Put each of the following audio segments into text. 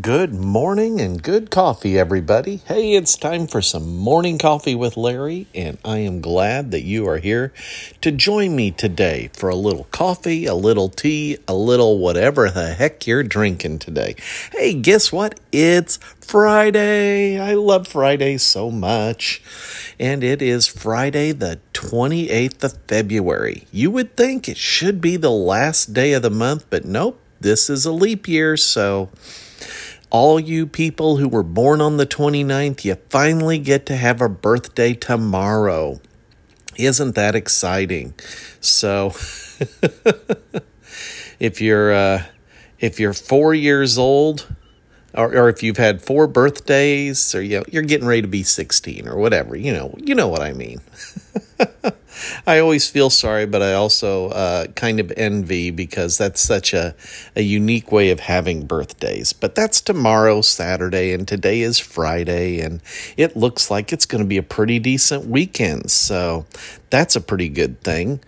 Good morning and good coffee, everybody. Hey, it's time for some morning coffee with Larry, and I am glad that you are here to join me today for a little coffee, a little tea, a little whatever the heck you're drinking today. Hey, guess what? It's Friday. I love Friday so much. And it is Friday, the 28th of February. You would think it should be the last day of the month, but nope, this is a leap year, so all you people who were born on the 29th, you finally get to have a birthday tomorrow. Isn't that exciting? So, if you're uh, if you're four years old, or, or if you've had four birthdays, or you know, you're getting ready to be 16 or whatever, you know, you know what I mean. I always feel sorry, but I also uh, kind of envy because that's such a, a unique way of having birthdays. But that's tomorrow, Saturday, and today is Friday, and it looks like it's going to be a pretty decent weekend. So that's a pretty good thing.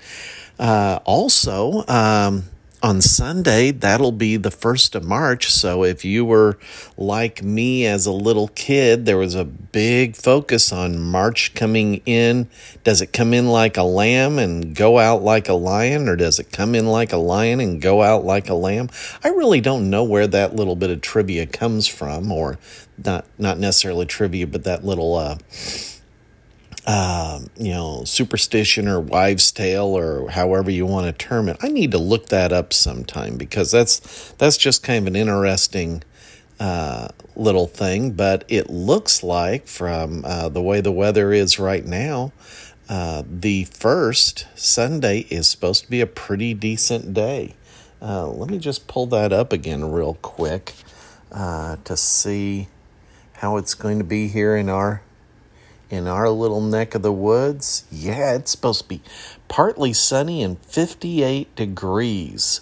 Uh, also, um, on Sunday, that'll be the 1st of March. So if you were like me as a little kid, there was a big focus on March coming in. Does it come in like a lamb and go out like a lion, or does it come in like a lion and go out like a lamb? I really don't know where that little bit of trivia comes from, or not, not necessarily trivia, but that little, uh, um, you know, superstition or wives' tale or however you want to term it. I need to look that up sometime because that's that's just kind of an interesting uh, little thing. But it looks like from uh, the way the weather is right now, uh, the first Sunday is supposed to be a pretty decent day. Uh, let me just pull that up again real quick uh, to see how it's going to be here in our in our little neck of the woods, yeah, it's supposed to be partly sunny and 58 degrees.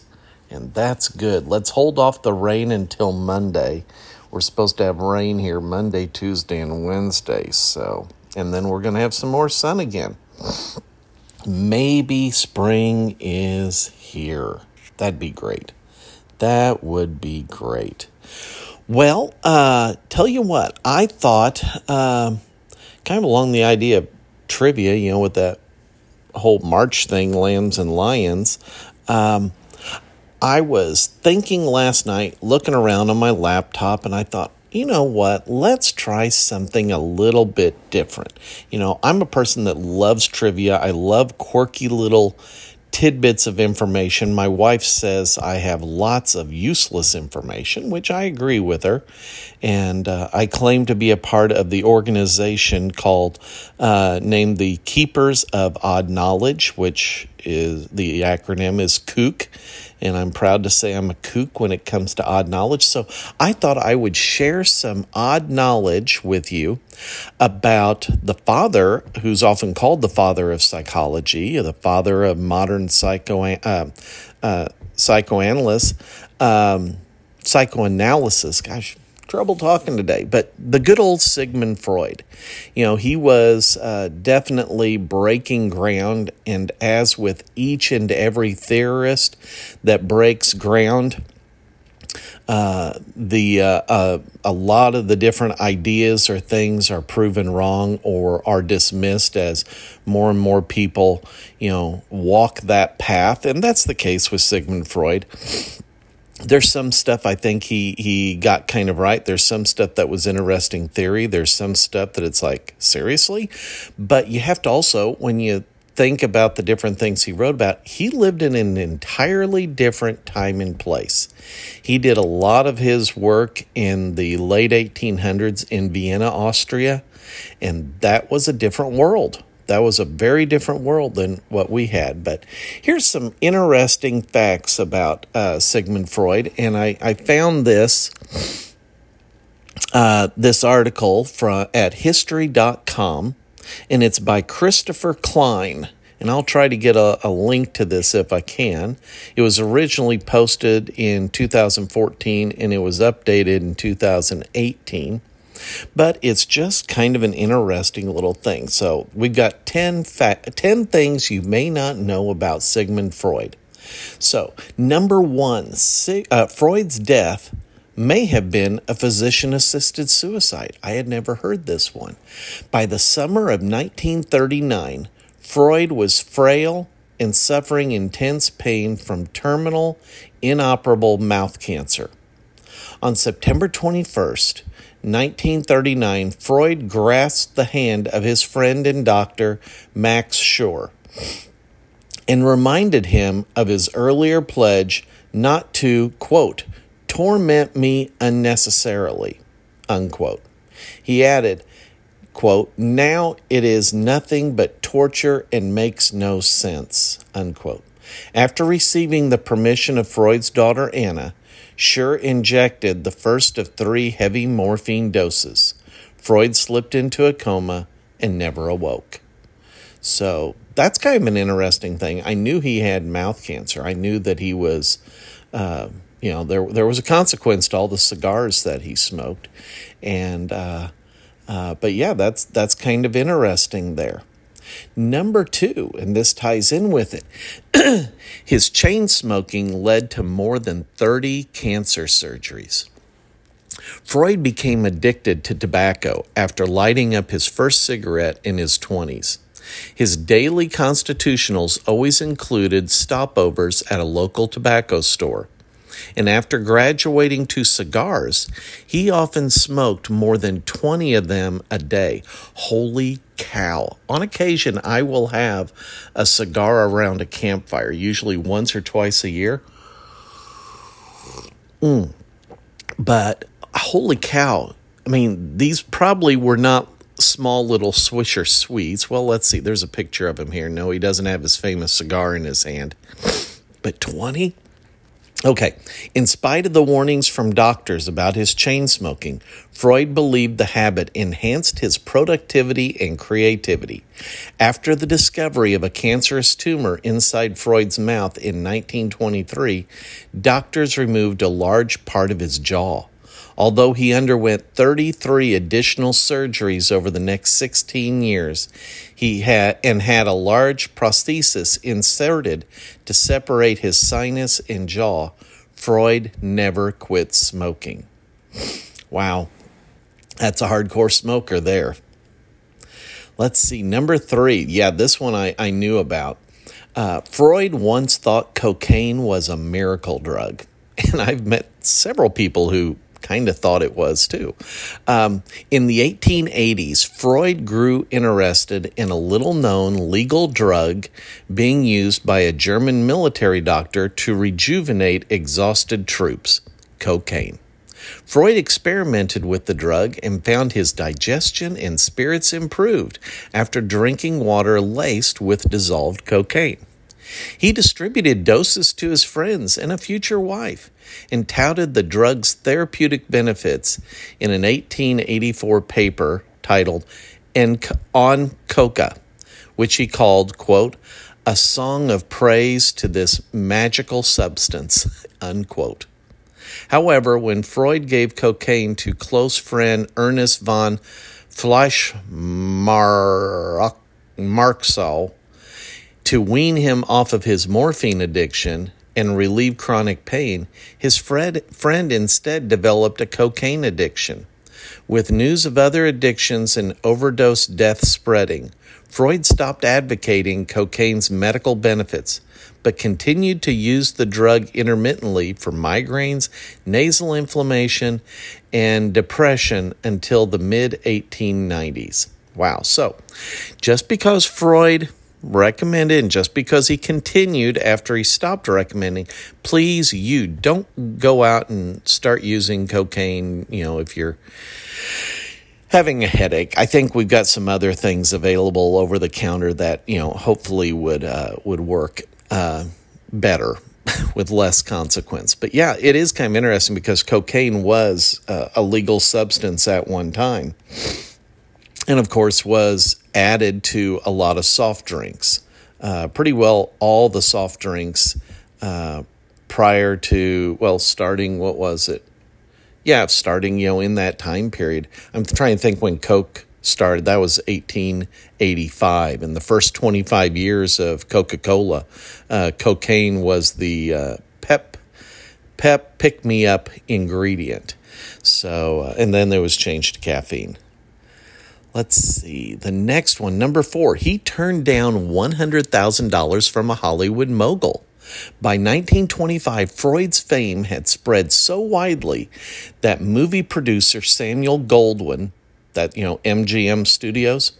And that's good. Let's hold off the rain until Monday. We're supposed to have rain here Monday, Tuesday, and Wednesday. So, and then we're going to have some more sun again. Maybe spring is here. That'd be great. That would be great. Well, uh, tell you what, I thought. Uh, kind of along the idea of trivia, you know, with that whole March thing, lambs and lions. Um, I was thinking last night, looking around on my laptop, and I thought, you know what? Let's try something a little bit different. You know, I'm a person that loves trivia. I love quirky little tidbits of information. My wife says I have lots of useless information, which I agree with her. And uh, I claim to be a part of the organization called, uh, named the Keepers of Odd Knowledge, which is the acronym is Kook and I'm proud to say I'm a kook when it comes to odd knowledge. So I thought I would share some odd knowledge with you about the father, who's often called the father of psychology, the father of modern psycho, uh, uh, psychoanalysts, um, psychoanalysis. Gosh, trouble talking today, but the good old Sigmund Freud. You know, he was uh, definitely breaking ground, and as with each and every theorist that breaks ground, uh, the uh, uh, a lot of the different ideas or things are proven wrong or are dismissed as more and more people, you know, walk that path, and that's the case with Sigmund Freud there's some stuff I think he he got kind of right. There's some stuff that was interesting theory. There's some stuff that it's like seriously, but you have to also when you think about the different things he wrote about, he lived in an entirely different time and place. He did a lot of his work in the late 1800s in Vienna, Austria, and that was a different world that was a very different world than what we had. But here's some interesting facts about uh, Sigmund Freud, and I, I found this uh, this article from at history.com, and it's by Christopher Klein. And I'll try to get a, a link to this if I can. It was originally posted in 2014 and it was updated in 2018. But it's just kind of an interesting little thing. So we've got 10, fa- 10 things you may not know about Sigmund Freud. So, number one, uh, Freud's death may have been a physician assisted suicide. I had never heard this one. By the summer of 1939, Freud was frail and suffering intense pain from terminal, inoperable mouth cancer. On September 21st, 1939, Freud grasped the hand of his friend and doctor, Max Schur, and reminded him of his earlier pledge not to, quote, torment me unnecessarily, unquote. He added, quote, now it is nothing but torture and makes no sense, unquote. After receiving the permission of Freud's daughter Anna, Schur injected the first of three heavy morphine doses. Freud slipped into a coma and never awoke. So that's kind of an interesting thing. I knew he had mouth cancer. I knew that he was, uh, you know, there there was a consequence to all the cigars that he smoked, and uh, uh, but yeah, that's that's kind of interesting there. Number two, and this ties in with it, his chain smoking led to more than 30 cancer surgeries. Freud became addicted to tobacco after lighting up his first cigarette in his 20s. His daily constitutionals always included stopovers at a local tobacco store and after graduating to cigars, he often smoked more than 20 of them a day. Holy cow. On occasion, I will have a cigar around a campfire, usually once or twice a year. Mm. But holy cow. I mean, these probably were not small little Swisher sweets. Well, let's see. There's a picture of him here. No, he doesn't have his famous cigar in his hand. But 20? Okay, in spite of the warnings from doctors about his chain smoking, Freud believed the habit enhanced his productivity and creativity. After the discovery of a cancerous tumor inside Freud's mouth in 1923, doctors removed a large part of his jaw. Although he underwent 33 additional surgeries over the next 16 years, he had and had a large prosthesis inserted to separate his sinus and jaw. Freud never quit smoking. Wow. That's a hardcore smoker there. Let's see. Number three. Yeah, this one I, I knew about. Uh, Freud once thought cocaine was a miracle drug. And I've met several people who kind of thought it was too. Um, in the 1880s, Freud grew interested in a little known legal drug being used by a German military doctor to rejuvenate exhausted troops cocaine. Freud experimented with the drug and found his digestion and spirits improved after drinking water laced with dissolved cocaine. He distributed doses to his friends and a future wife and touted the drug's therapeutic benefits in an 1884 paper titled On Coca, which he called, quote, a song of praise to this magical substance, unquote. However, when Freud gave cocaine to close friend Ernest von Fleischl-Marxow to wean him off of his morphine addiction and relieve chronic pain, his friend, friend instead developed a cocaine addiction. With news of other addictions and overdose deaths spreading, Freud stopped advocating cocaine's medical benefits, but continued to use the drug intermittently for migraines, nasal inflammation, and depression until the mid 1890s. Wow. So, just because Freud recommended, and just because he continued after he stopped recommending, please, you don't go out and start using cocaine. You know, if you're having a headache, I think we've got some other things available over the counter that you know hopefully would uh, would work uh, better. with less consequence. But yeah, it is kind of interesting because cocaine was uh, a legal substance at one time and of course was added to a lot of soft drinks. Uh, pretty well all the soft drinks uh, prior to well starting what was it? Yeah, starting you know in that time period. I'm trying to think when Coke started. That was 1885, and the first 25 years of Coca Cola, uh, cocaine was the uh, pep pep pick me up ingredient. So, uh, and then there was change to caffeine. Let's see. The next one, number four, he turned down $100,000 from a Hollywood mogul. By 1925, Freud's fame had spread so widely that movie producer Samuel Goldwyn, that, you know, MGM Studios,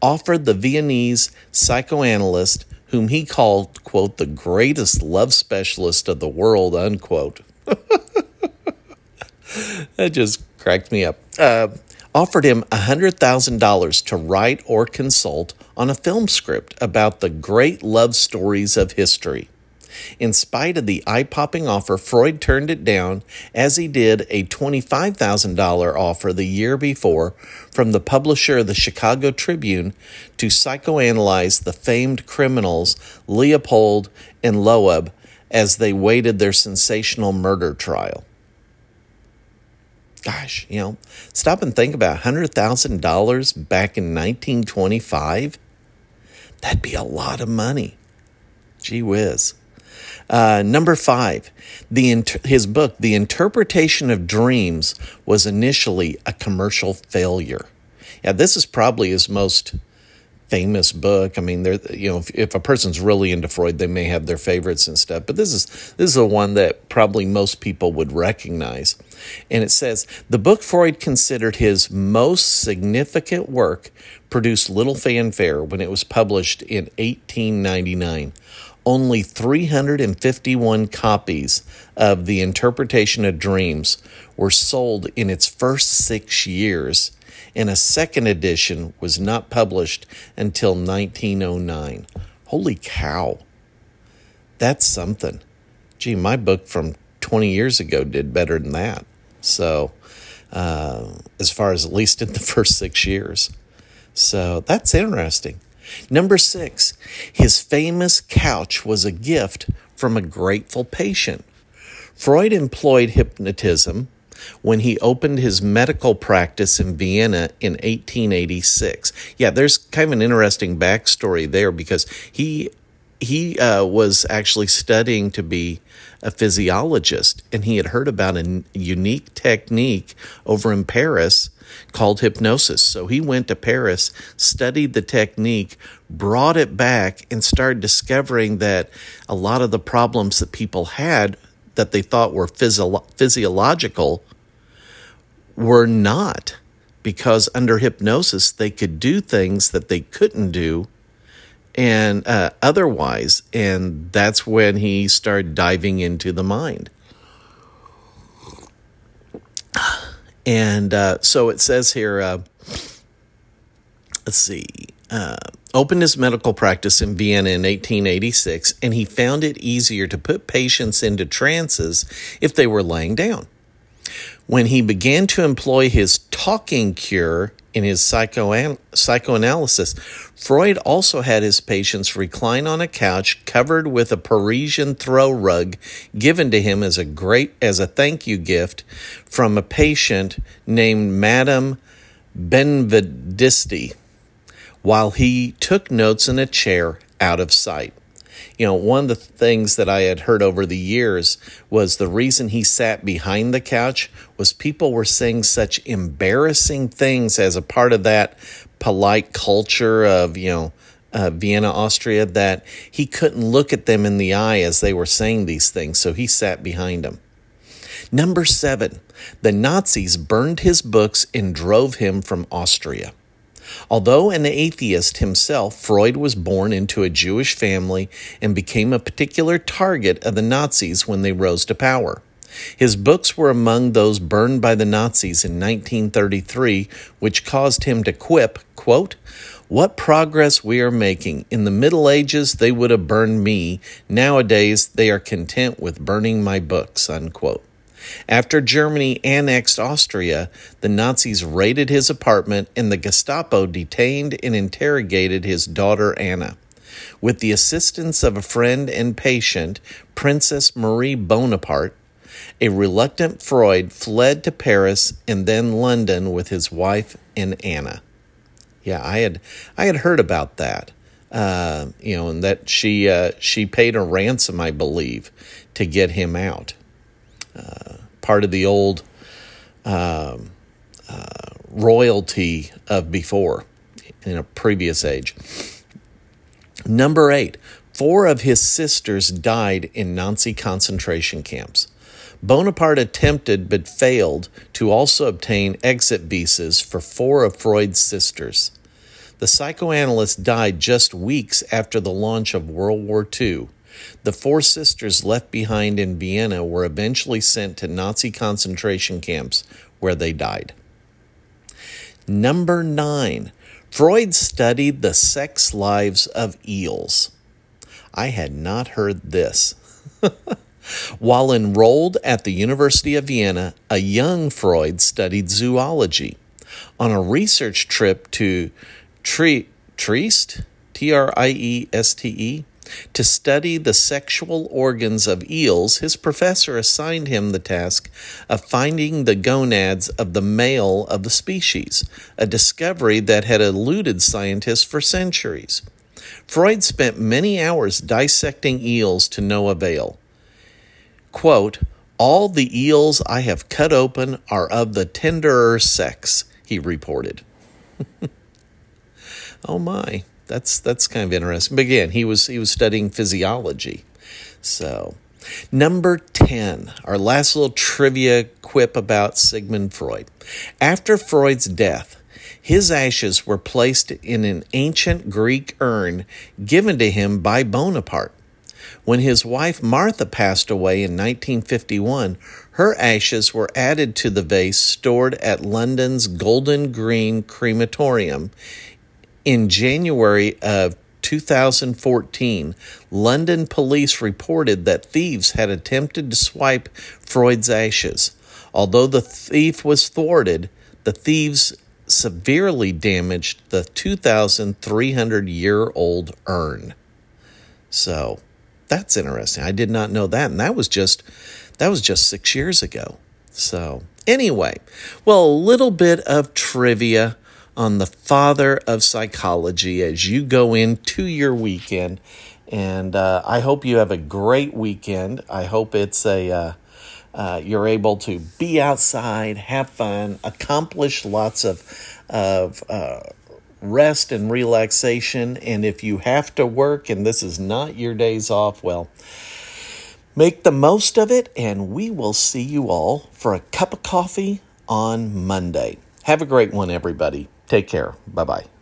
offered the Viennese psychoanalyst, whom he called, quote, the greatest love specialist of the world, unquote. that just cracked me up. Uh, offered him $100,000 to write or consult on a film script about the great love stories of history. In spite of the eye popping offer, Freud turned it down, as he did a $25,000 offer the year before from the publisher of the Chicago Tribune to psychoanalyze the famed criminals Leopold and Loeb as they waited their sensational murder trial. Gosh, you know, stop and think about $100,000 back in 1925. That'd be a lot of money. Gee whiz. Uh, number five, the inter- his book, The Interpretation of Dreams, was initially a commercial failure. Yeah, this is probably his most famous book. I mean, there, you know, if, if, a person's really into Freud, they may have their favorites and stuff. But this is this is the one that probably most people would recognize. And it says the book Freud considered his most significant work produced little fanfare when it was published in 1899 only 351 copies of The Interpretation of Dreams were sold in its first six years, and a second edition was not published until 1909. Holy cow! That's something. Gee, my book from 20 years ago did better than that. So, uh, as far as at least in the first six years. So, that's interesting. Number six, his famous couch was a gift from a grateful patient. Freud employed hypnotism when he opened his medical practice in Vienna in 1886. Yeah, there's kind of an interesting backstory there because he he uh, was actually studying to be a physiologist, and he had heard about a unique technique over in Paris called hypnosis. So he went to Paris, studied the technique, brought it back, and started discovering that a lot of the problems that people had that they thought were physio- physiological were not because under hypnosis they could do things that they couldn't do and uh, otherwise and that's when he started diving into the mind and uh, so it says here uh, let's see uh, opened his medical practice in vienna in 1886 and he found it easier to put patients into trances if they were laying down. When he began to employ his talking cure in his psychoan- psychoanalysis, Freud also had his patients recline on a couch covered with a Parisian throw rug given to him as a great as a thank you gift from a patient named Madame Benvenisti while he took notes in a chair out of sight you know, one of the things that I had heard over the years was the reason he sat behind the couch was people were saying such embarrassing things as a part of that polite culture of, you know, uh, Vienna, Austria, that he couldn't look at them in the eye as they were saying these things, so he sat behind them. Number seven, the Nazis burned his books and drove him from Austria. Although an atheist himself, Freud was born into a Jewish family and became a particular target of the Nazis when they rose to power. His books were among those burned by the Nazis in 1933, which caused him to quip, quote, What progress we are making. In the Middle Ages, they would have burned me. Nowadays, they are content with burning my books, unquote. After Germany annexed Austria, the Nazis raided his apartment and the Gestapo detained and interrogated his daughter Anna. With the assistance of a friend and patient, Princess Marie Bonaparte, a reluctant Freud fled to Paris and then London with his wife and Anna. Yeah, I had I had heard about that. Uh, you know, and that she uh, she paid a ransom, I believe, to get him out. Part of the old um, uh, royalty of before in a previous age. Number eight, four of his sisters died in Nazi concentration camps. Bonaparte attempted but failed to also obtain exit visas for four of Freud's sisters. The psychoanalyst died just weeks after the launch of World War II. The four sisters left behind in Vienna were eventually sent to Nazi concentration camps where they died. Number nine, Freud studied the sex lives of eels. I had not heard this. While enrolled at the University of Vienna, a young Freud studied zoology. On a research trip to Trieste, T R I E S T E, to study the sexual organs of eels, his professor assigned him the task of finding the gonads of the male of the species, a discovery that had eluded scientists for centuries. Freud spent many hours dissecting eels to no avail. Quote, All the eels I have cut open are of the tenderer sex, he reported. oh my, that's that's kind of interesting. But again, he was he was studying physiology. So Number 10, our last little trivia quip about Sigmund Freud. After Freud's death, his ashes were placed in an ancient Greek urn given to him by Bonaparte. When his wife Martha passed away in 1951, her ashes were added to the vase stored at London's Golders Green Crematorium. In January of 2014, London police reported that thieves had attempted to swipe Freud's ashes. Although the thief was thwarted, the thieves severely damaged the 2,300 year old urn. So, that's interesting. I did not know that, and that was just that was just six years ago. So anyway, well, a little bit of trivia on the father of psychology as you go into your weekend, and uh, I hope you have a great weekend. I hope it's a uh, uh, you're able to be outside, have fun, accomplish lots of of uh, rest and relaxation. And if you have to work and this is not your days off, well, make the most of it. And we will see you all for a cup of coffee on Monday. Have a great one, everybody. Take care. Bye bye.